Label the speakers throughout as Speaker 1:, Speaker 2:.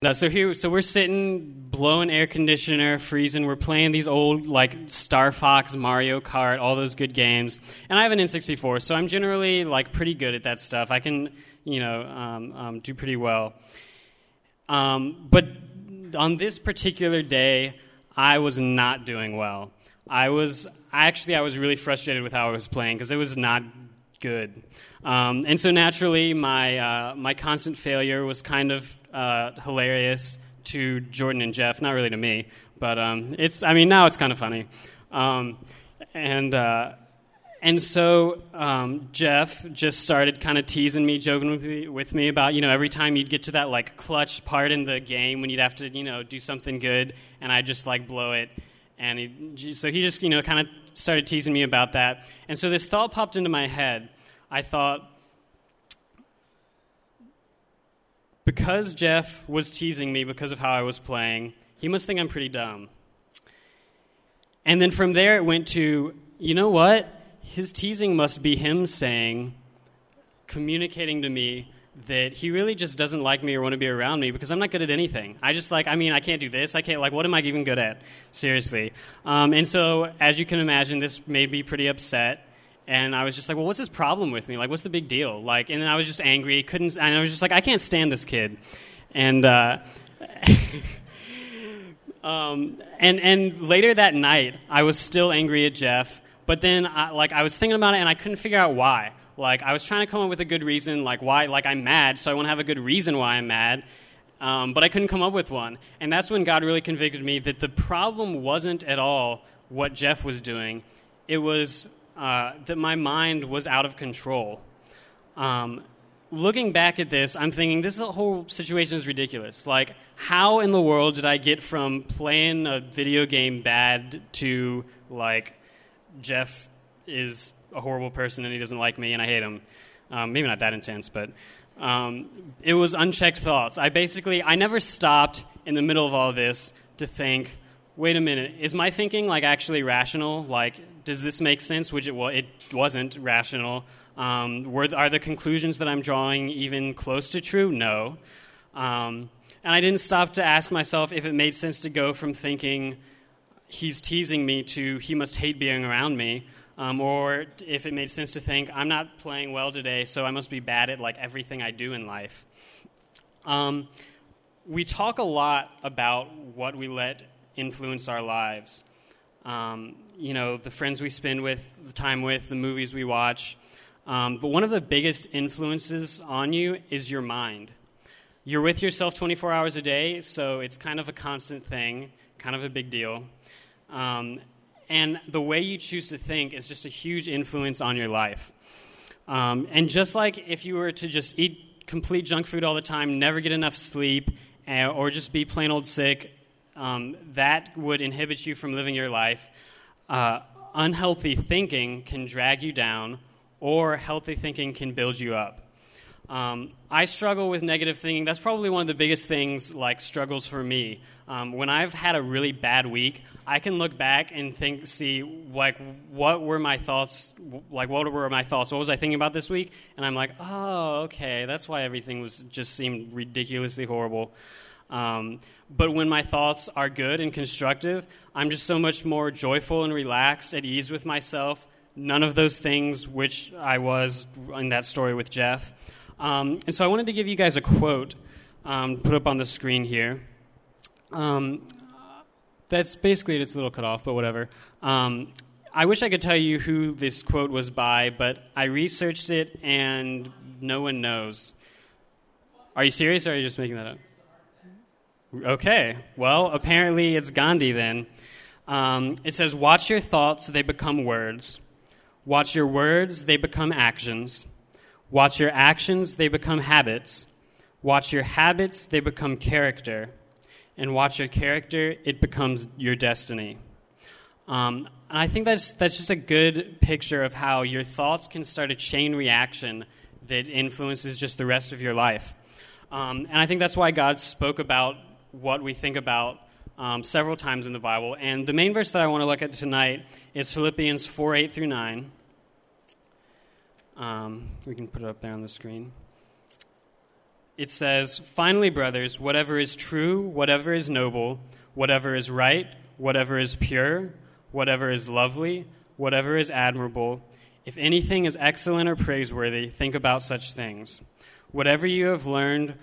Speaker 1: No, so here, so we're sitting, blowing air conditioner, freezing. We're playing these old like Star Fox, Mario Kart, all those good games. And I have an N64, so I'm generally like pretty good at that stuff. I can, you know, um, um, do pretty well. Um, but on this particular day, I was not doing well. I was actually I was really frustrated with how I was playing because it was not good. Um, and so naturally, my uh, my constant failure was kind of uh, hilarious to Jordan and Jeff. Not really to me, but um, it's. I mean, now it's kind of funny. Um, and uh, and so um, Jeff just started kind of teasing me, joking with me, with me about you know every time you'd get to that like clutch part in the game when you'd have to you know do something good, and I just like blow it. And he, so he just you know kind of started teasing me about that. And so this thought popped into my head. I thought because Jeff was teasing me because of how I was playing, he must think I'm pretty dumb. And then from there, it went to, you know what? His teasing must be him saying, communicating to me that he really just doesn't like me or want to be around me because I'm not good at anything. I just like, I mean, I can't do this. I can't, like, what am I even good at? Seriously. Um, and so, as you can imagine, this made me pretty upset and I was just like, well, what's his problem with me? Like, what's the big deal? Like, and then I was just angry. Couldn't, and I was just like, I can't stand this kid. And, uh, um, and, and later that night, I was still angry at Jeff. But then, I, like, I was thinking about it, and I couldn't figure out why. Like, I was trying to come up with a good reason, like, why, like, I'm mad, so I want to have a good reason why I'm mad. Um, but I couldn't come up with one. And that's when God really convicted me that the problem wasn't at all what Jeff was doing. It was uh, that my mind was out of control. Um, looking back at this, I'm thinking this whole situation is ridiculous. Like, how in the world did I get from playing a video game bad to, like, Jeff is a horrible person and he doesn't like me and I hate him? Um, maybe not that intense, but um, it was unchecked thoughts. I basically, I never stopped in the middle of all this to think, wait a minute, is my thinking like actually rational? Like, does this make sense? Which it, well, it wasn't rational. Um, were, are the conclusions that I'm drawing even close to true? No. Um, and I didn't stop to ask myself if it made sense to go from thinking he's teasing me to he must hate being around me, um, or if it made sense to think I'm not playing well today, so I must be bad at like everything I do in life. Um, we talk a lot about what we let influence our lives um, you know, the friends we spend with, the time with, the movies we watch. Um, but one of the biggest influences on you is your mind. You're with yourself 24 hours a day, so it's kind of a constant thing, kind of a big deal. Um, and the way you choose to think is just a huge influence on your life. Um, and just like if you were to just eat complete junk food all the time, never get enough sleep, uh, or just be plain old sick, um, that would inhibit you from living your life. Uh, unhealthy thinking can drag you down, or healthy thinking can build you up. Um, I struggle with negative thinking. That's probably one of the biggest things, like struggles for me. Um, when I've had a really bad week, I can look back and think, see, like, what were my thoughts? Like, what were my thoughts? What was I thinking about this week? And I'm like, oh, okay, that's why everything was just seemed ridiculously horrible. Um, but when my thoughts are good and constructive, I'm just so much more joyful and relaxed, at ease with myself. None of those things which I was in that story with Jeff. Um, and so I wanted to give you guys a quote um, put up on the screen here. Um, that's basically it. It's a little cut off, but whatever. Um, I wish I could tell you who this quote was by, but I researched it and no one knows. Are you serious or are you just making that up? Okay, well, apparently it's Gandhi then. Um, it says, Watch your thoughts, they become words. Watch your words, they become actions. Watch your actions, they become habits. Watch your habits, they become character. And watch your character, it becomes your destiny. Um, and I think that's, that's just a good picture of how your thoughts can start a chain reaction that influences just the rest of your life. Um, and I think that's why God spoke about what we think about um, several times in the Bible. And the main verse that I want to look at tonight is Philippians 4 8 through 9. Um, we can put it up there on the screen. it says, Finally, brothers, whatever is true, whatever is noble, whatever is right, whatever is pure, whatever is lovely, whatever is admirable, if anything is excellent or praiseworthy, think about such things. Whatever you have learned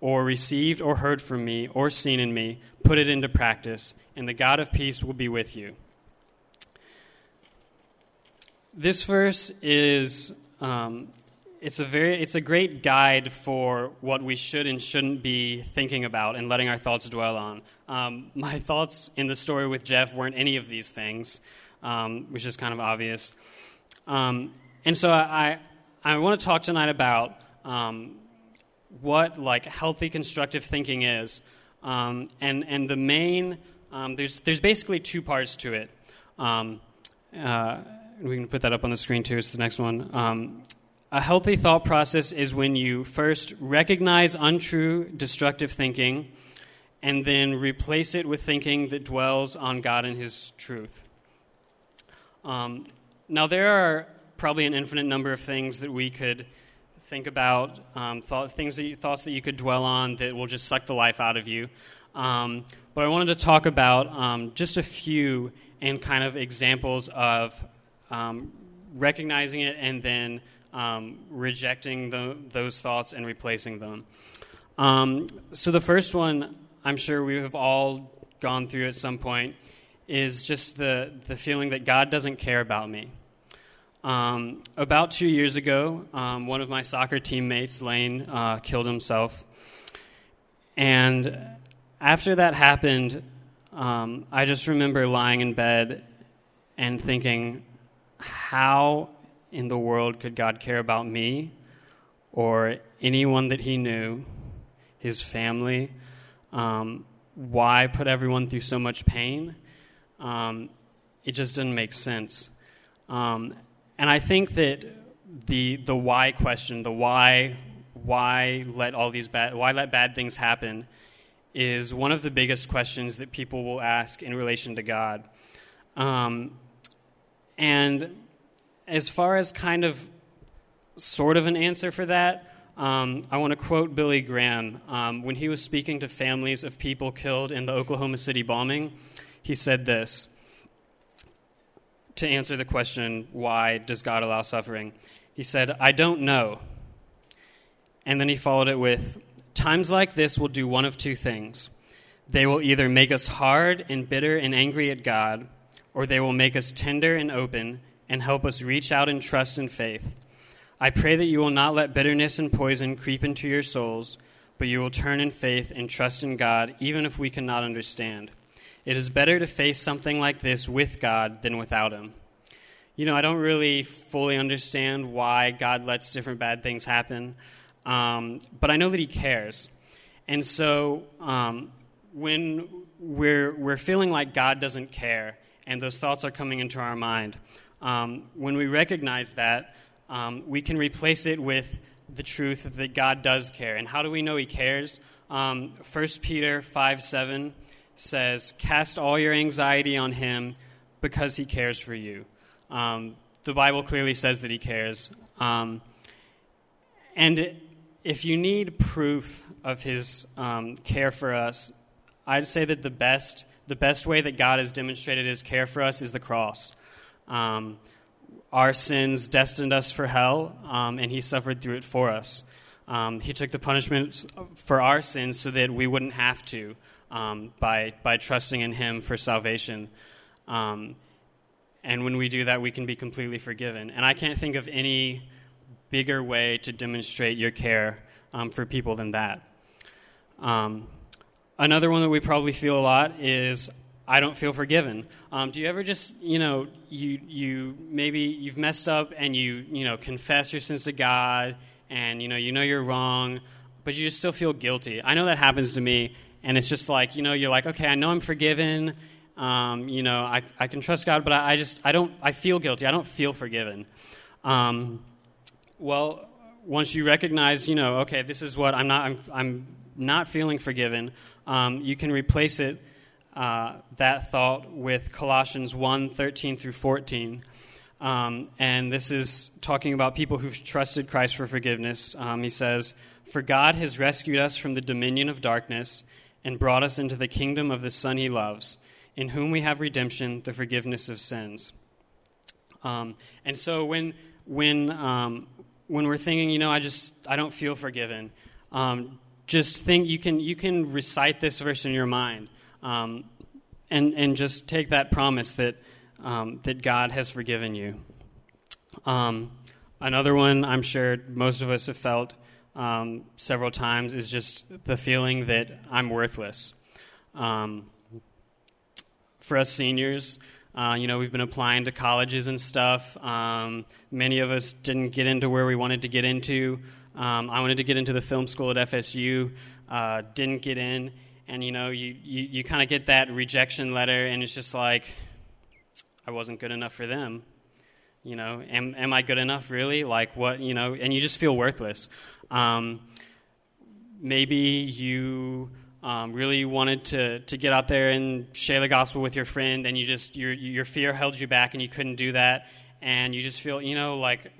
Speaker 1: or received or heard from me or seen in me, put it into practice, and the God of peace will be with you. This verse is um, it's a very it's a great guide for what we should and shouldn't be thinking about and letting our thoughts dwell on. Um, my thoughts in the story with Jeff weren't any of these things, um, which is kind of obvious. Um, and so I I want to talk tonight about um, what like healthy constructive thinking is, um, and and the main um, there's there's basically two parts to it. Uh, we can put that up on the screen too. It's the next one. A healthy thought process is when you first recognize untrue, destructive thinking and then replace it with thinking that dwells on God and His truth. Um, now, there are probably an infinite number of things that we could think about, um, thought, things that you, thoughts that you could dwell on that will just suck the life out of you. Um, but I wanted to talk about um, just a few and kind of examples of um, recognizing it and then um, rejecting the, those thoughts and replacing them. So, the first one I'm sure we have all gone through at some point is just the, the feeling that God doesn't care about me. Um, about two years ago, um, one of my soccer teammates, Lane, uh, killed himself. And after that happened, um, I just remember lying in bed and thinking, how in the world could God care about me or anyone that He knew, His family? Um, why put everyone through so much pain? Um, it just didn't make sense. Um, and I think that the the why question, the why why let all these bad why let bad things happen, is one of the biggest questions that people will ask in relation to God. Um, and as far as kind of sort of an answer for that, um, I want to quote Billy Graham. Um, when he was speaking to families of people killed in the Oklahoma City bombing, he said this to answer the question, why does God allow suffering? He said, I don't know. And then he followed it with, Times like this will do one of two things. They will either make us hard and bitter and angry at God, or they will make us tender and open and help us reach out in trust and faith. I pray that you will not let bitterness and poison creep into your souls, but you will turn in faith and trust in God, even if we cannot understand. It is better to face something like this with God than without Him. You know, I don't really fully understand why God lets different bad things happen, um, but I know that He cares. And so um, when we're, we're feeling like God doesn't care and those thoughts are coming into our mind, um, when we recognize that, um, we can replace it with the truth that God does care. And how do we know He cares? Um, 1 Peter 5 7 says, Cast all your anxiety on Him because He cares for you. Um, the Bible clearly says that He cares. Um, and if you need proof of His um, care for us, I'd say that the best, the best way that God has demonstrated His care for us is the cross. Um, our sins destined us for hell, um, and He suffered through it for us. Um, he took the punishment for our sins so that we wouldn't have to um, by, by trusting in Him for salvation. Um, and when we do that, we can be completely forgiven. And I can't think of any bigger way to demonstrate your care um, for people than that. Um, another one that we probably feel a lot is I don't feel forgiven. Um, do you ever just, you know, you, you maybe you've messed up and you, you know, confess your sins to God and, you know, you know you're wrong, but you just still feel guilty. I know that happens to me, and it's just like, you know, you're like, okay, I know I'm forgiven. Um, you know, I, I can trust God, but I, I, just, I don't, I feel guilty. I don't feel forgiven. Um, well, once you recognize, you know, okay, this is what I'm not, I'm, I'm not feeling forgiven, um, you can replace it uh, that thought with Colossians 1 13 through 14. Um, and this is talking about people who've trusted Christ for forgiveness. Um, he says, For God has rescued us from the dominion of darkness and brought us into the kingdom of the Son he loves, in whom we have redemption, the forgiveness of sins. Um, and so when, when, um, when we're thinking, you know, I just, I don't feel forgiven, um, just think, you can, you can recite this verse in your mind um, and, and just take that promise that, um, that God has forgiven you. Um, another one I'm sure most of us have felt um, several times is just the feeling that I'm worthless. Um, for us seniors, uh, you know, we've been applying to colleges and stuff. Um, many of us didn't get into where we wanted to get into. Um, I wanted to get into the film school at FSU, uh, didn't get in. And, you know, you, you, you kind of get that rejection letter, and it's just like, I wasn't good enough for them. You know, am, am I good enough, really? Like, what, you know, and you just feel worthless. Um, maybe you um, really wanted to, to get out there and share the gospel with your friend, and you just your your fear held you back, and you couldn't do that, and you just feel you know like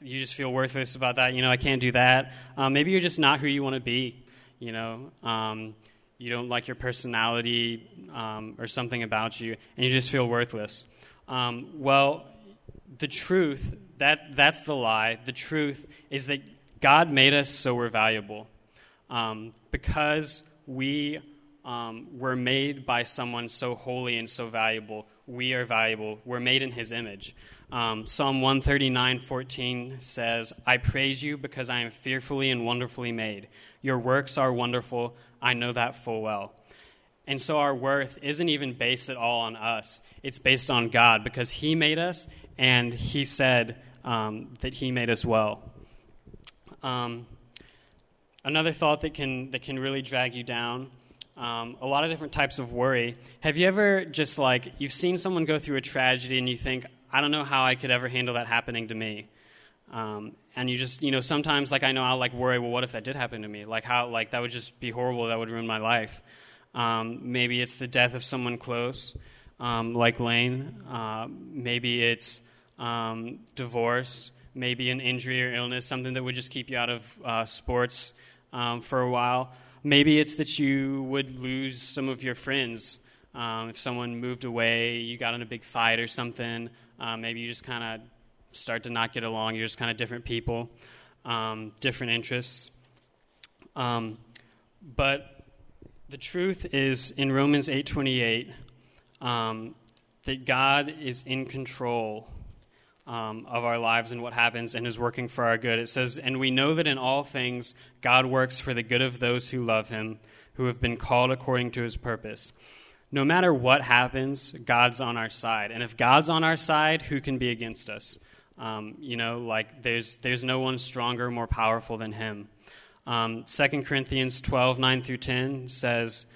Speaker 1: you just feel worthless about that. You know, I can't do that. Um, maybe you're just not who you want to be. You know, um, you don't like your personality um, or something about you, and you just feel worthless. Um, well, the truth that that's the lie. The truth is that God made us so we're valuable. Um, because we um, were made by someone so holy and so valuable, we are valuable. We're made in his image. Um, Psalm 139 14 says, I praise you because I am fearfully and wonderfully made. Your works are wonderful. I know that full well. And so our worth isn't even based at all on us. It's based on God because He made us and He said um, that He made us well. Um, another thought that can, that can really drag you down um, a lot of different types of worry. Have you ever just like, you've seen someone go through a tragedy and you think, I don't know how I could ever handle that happening to me? Um, and you just, you know, sometimes like I know I'll like worry, well, what if that did happen to me? Like how, like that would just be horrible. That would ruin my life. Um, maybe it's the death of someone close, um, like Lane. Uh, maybe it's um, divorce maybe an injury or illness, something that would just keep you out of uh, sports um, for a while. Maybe it's that you would lose some of your friends. Um, if someone moved away, you got in a big fight or something, uh, maybe you just kind of start to not get along. You're just kind of different people, um, different interests. But the truth is in Romans 8:28 um, that God is in control um, of our lives and what happens and is working for our good. It says, And we know that in all things God works for the good of those who love him, who have been called according to his purpose. No matter what happens, God's on our side. And if God's on our side, who can be against us? Um, you know, like there's, there's no one stronger, more powerful than him. Um, 2 Corinthians 12, 9 through 10 says,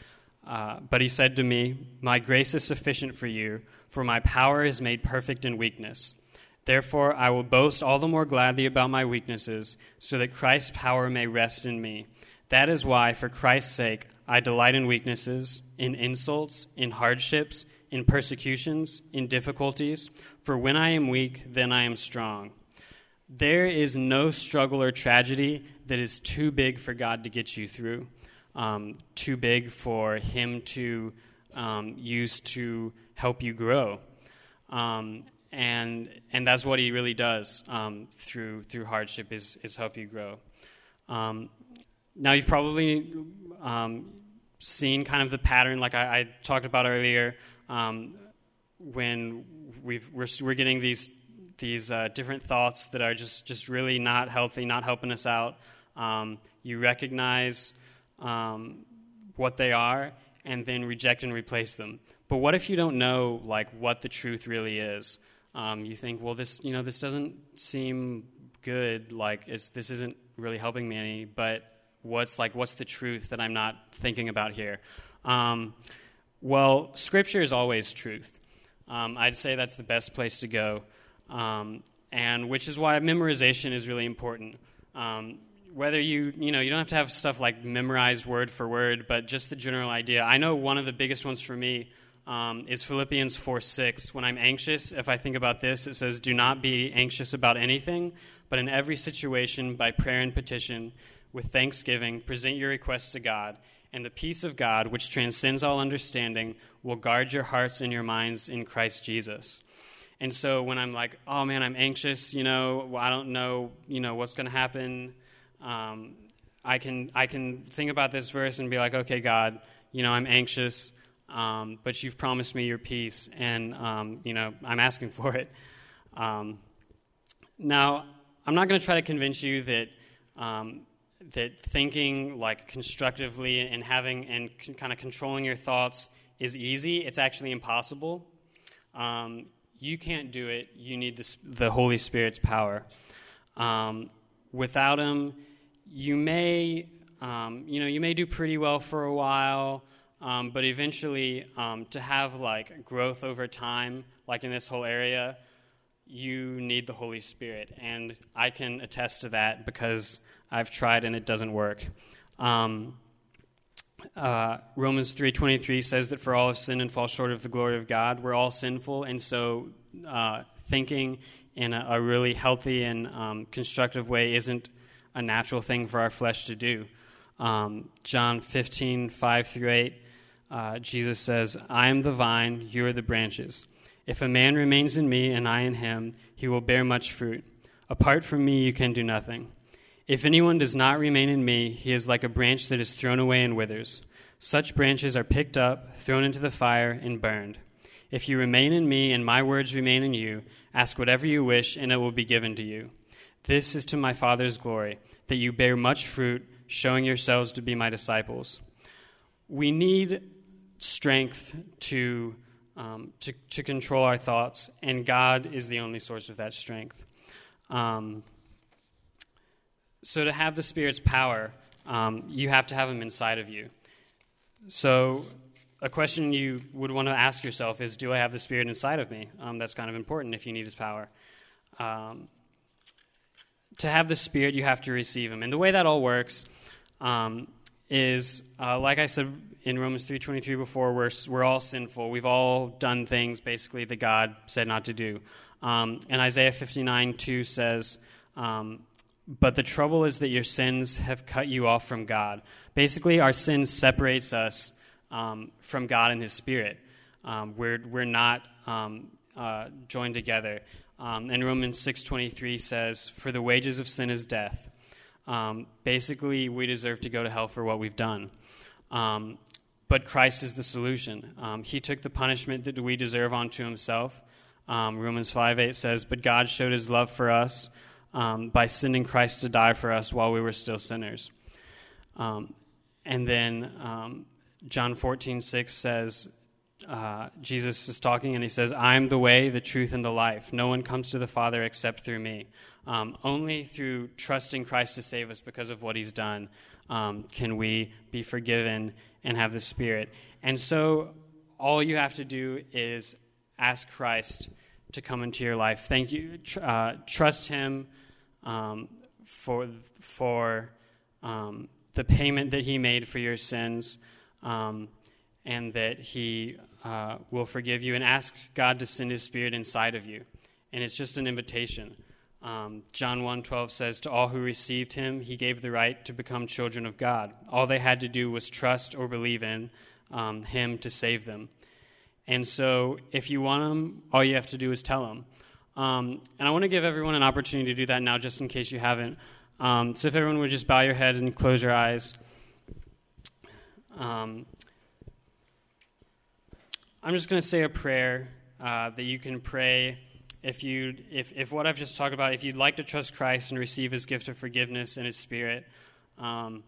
Speaker 1: uh, But he said to me, My grace is sufficient for you, for my power is made perfect in weakness. Therefore, I will boast all the more gladly about my weaknesses, so that Christ's power may rest in me. That is why, for Christ's sake, I delight in weaknesses, in insults, in hardships, in persecutions, in difficulties. For when I am weak, then I am strong. There is no struggle or tragedy that is too big for God to get you through, um, too big for Him to um, use to help you grow. Um, and and that's what he really does um, through through hardship is is help you grow. Um, now you've probably um, seen kind of the pattern, like I, I talked about earlier, when we we're, we're getting these these uh, different thoughts that are just just really not healthy, not helping us out. You recognize um, what they are, and then reject and replace them. But what if you don't know like what the truth really is? um, you think, well, this you know this doesn't seem good. Like this isn't really helping me any. But what's like what's the truth that I'm not thinking about here? Um, well, Scripture is always truth. Um, I'd say that's the best place to go, um, and which is why memorization is really important. Whether you you know you don't have to have stuff like memorized word for word, but just the general idea. I know one of the biggest ones for me um, is Philippians 4 6. When I'm anxious, if I think about this, it says, Do not be anxious about anything, but in every situation, by prayer and petition, with thanksgiving, present your requests to God, and the peace of God, which transcends all understanding, will guard your hearts and your minds in Christ Jesus. And so when I'm like, oh man, I'm anxious, you know, I don't know, you know, what's going to happen, um, I can I can think about this verse and be like, okay, God, you know, I'm anxious, um, but you've promised me your peace, and um, you know, I'm asking for it. Um, now, I'm not going to try to convince you that um, that thinking like constructively and having and c- kind of controlling your thoughts is easy. It's actually impossible. Um, you can't do it. You need the, the Holy Spirit's power. Um, without Him, you may, um, you know, you may do pretty well for a while, um, but eventually, um, to have like growth over time, like in this whole area, you need the Holy Spirit, and I can attest to that because I've tried and it doesn't work. Um, uh, Romans 3:23 says that for all have sinned and fall short of the glory of God. We're all sinful, and so uh, thinking in a, a, really healthy and um, constructive way isn't a natural thing for our flesh to do. Um, John 15, 5 through 8, uh, Jesus says, I am the vine, you are the branches. If a man remains in me and I in him, he will bear much fruit. Apart from me, you can do nothing. If anyone does not remain in me, he is like a branch that is thrown away and withers. Such branches are picked up, thrown into the fire, and burned. If you remain in me and my words remain in you, ask whatever you wish, and it will be given to you. This is to my Father's glory, that you bear much fruit, showing yourselves to be my disciples. We need strength to, um, to, to control our thoughts, and God is the only source of that strength. Um, so, to have the Spirit's power, um, you have to have Him inside of you. So, a question you would want to ask yourself is Do I have the Spirit inside of me? Um, that's kind of important if you need His power. Um, to have the Spirit, you have to receive Him. And the way that all works um, is, uh, like I said in Romans 3.23 before, we're, we're all sinful. We've all done things, basically, that God said not to do. Um, and Isaiah 59 2 says, um, but the trouble is that your sins have cut you off from God. Basically, our sin separates us um, from God and His Spirit. Um, we're, we're not um, uh, joined together. Um, and Romans 6.23 says, For the wages of sin is death. Um, basically, we deserve to go to hell for what we've done. But Christ is the solution. he took the punishment that we deserve onto Himself. Romans 5 8 says, But God showed His love for us by sending Christ to die for us while we were still sinners. Um, and then um, John 14, 6 says, uh, Jesus is talking and he says, I'm the way, the truth, and the life. No one comes to the Father except through me. Um, only through trusting Christ to save us because of what he's done um, can we be forgiven and have the Spirit. And so all you have to do is ask Christ to come into your life. Thank you. Uh, trust him um, for, for um, the payment that he made for your sins um, and that he uh, will forgive you and ask God to send his spirit inside of you. And it's just an invitation. Um, John 1:12 says to all who received him he gave the right to become children of God. All they had to do was trust or believe in um, him to save them. And so if you want him, all you have to do is tell him. Um, and I want to give everyone an opportunity to do that now, just in case you haven't. Um, so if everyone would just bow your head and close your eyes. Um, I'm just going to say a prayer uh, that you can pray if you if, if what I've just talked about, if you'd like to trust Christ and receive His gift of forgiveness and His Spirit. Um,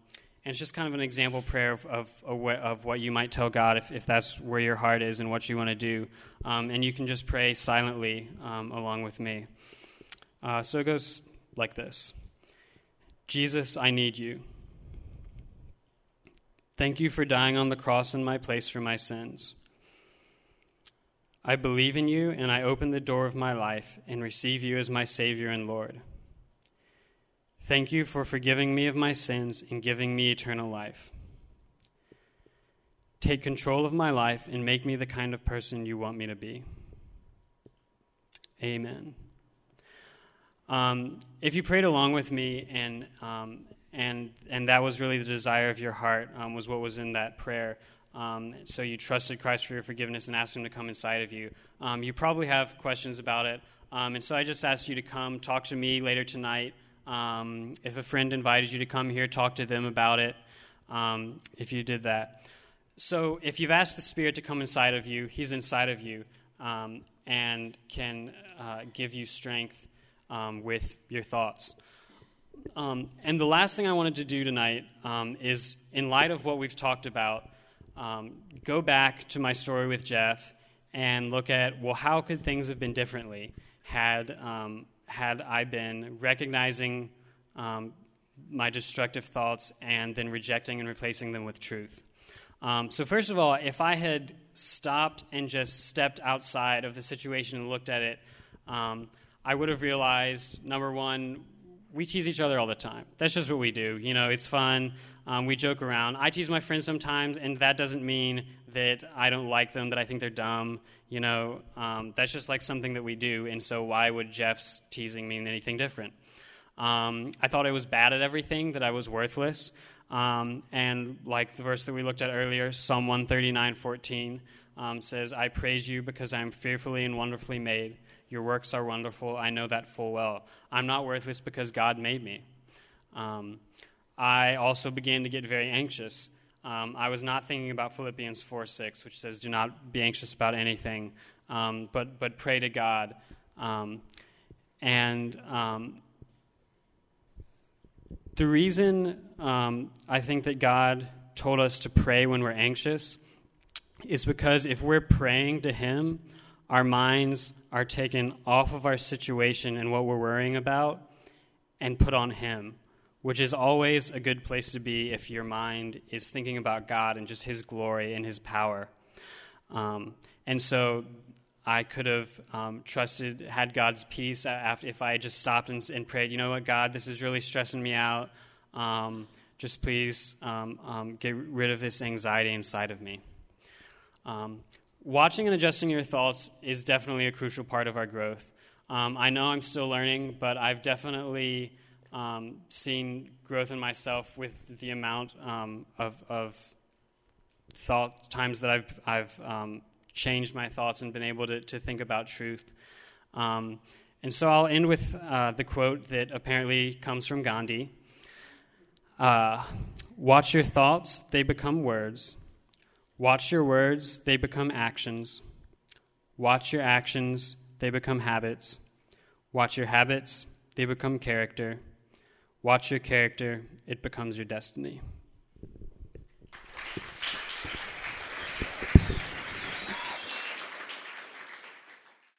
Speaker 1: and it's just kind of an example prayer of, of, of what you might tell God if, if that's where your heart is and what you want to do. Um, and you can just pray silently um, along with me. Uh, so it goes like this Jesus, I need you. Thank you for dying on the cross in my place for my sins. I believe in you, and I open the door of my life and receive you as my Savior and Lord. Thank you for forgiving me of my sins and giving me eternal life. Take control of my life and make me the kind of person you want me to be. Amen. Um, if you prayed along with me and um, and and that was really the desire of your heart um, was what was in that prayer. Um, so you trusted Christ for your forgiveness and asked Him to come inside of you. Um, you probably have questions about it, um, and so I just asked you to come talk to me later tonight. if a friend invited you to come here, talk to them about it. if you did that. So if you've asked the Spirit to come inside of you, He's inside of you and can uh, give you strength um, with your thoughts. Um, and the last thing I wanted to do tonight um, is, in light of what we've talked about, um, go back to my story with Jeff and look at well, how could things have been differently had um, had I been recognizing um, my destructive thoughts and then rejecting and replacing them with truth. Um, so, first of all, if I had stopped and just stepped outside of the situation and looked at it, I would have realized number one, we tease each other all the time. That's just what we do. You know, it's fun. Um, we joke around. I tease my friends sometimes, and that doesn't mean that I don't like them, that I think they're dumb. You know, um, that's just like something that we do. And so, why would Jeff's teasing mean anything different? Um, I thought I was bad at everything, that I was worthless. Um, and like the verse that we looked at earlier, Psalm 139 14 um, says, I praise you because I am fearfully and wonderfully made. Your works are wonderful. I know that full well. I'm not worthless because God made me. Um, I also began to get very anxious. Um, I was not thinking about Philippians 4 6, which says, Do not be anxious about anything, um, but, but pray to God. Um, and um, the reason um, I think that God told us to pray when we're anxious is because if we're praying to Him, our minds are taken off of our situation and what we're worrying about and put on Him, which is always a good place to be if your mind is thinking about God and just His glory and His power. Um, and so I could have um, trusted, had God's peace after, if I just stopped and, and, prayed, you know what, God, this is really stressing me out. Um, just please um, um get rid of this anxiety inside of me. Watching and adjusting your thoughts is definitely a crucial part of our growth. Um, I know I'm still learning, but I've definitely um, seen growth in myself with the amount um, of, of, thought times that I've, I've um, changed my thoughts and been able to, to think about truth. Um, and so I'll end with uh, the quote that apparently comes from Gandhi. Uh, Watch your thoughts, they become words. Watch your words, they become actions. Watch your actions, they become habits. Watch your habits, they become character. Watch your character, it becomes your destiny.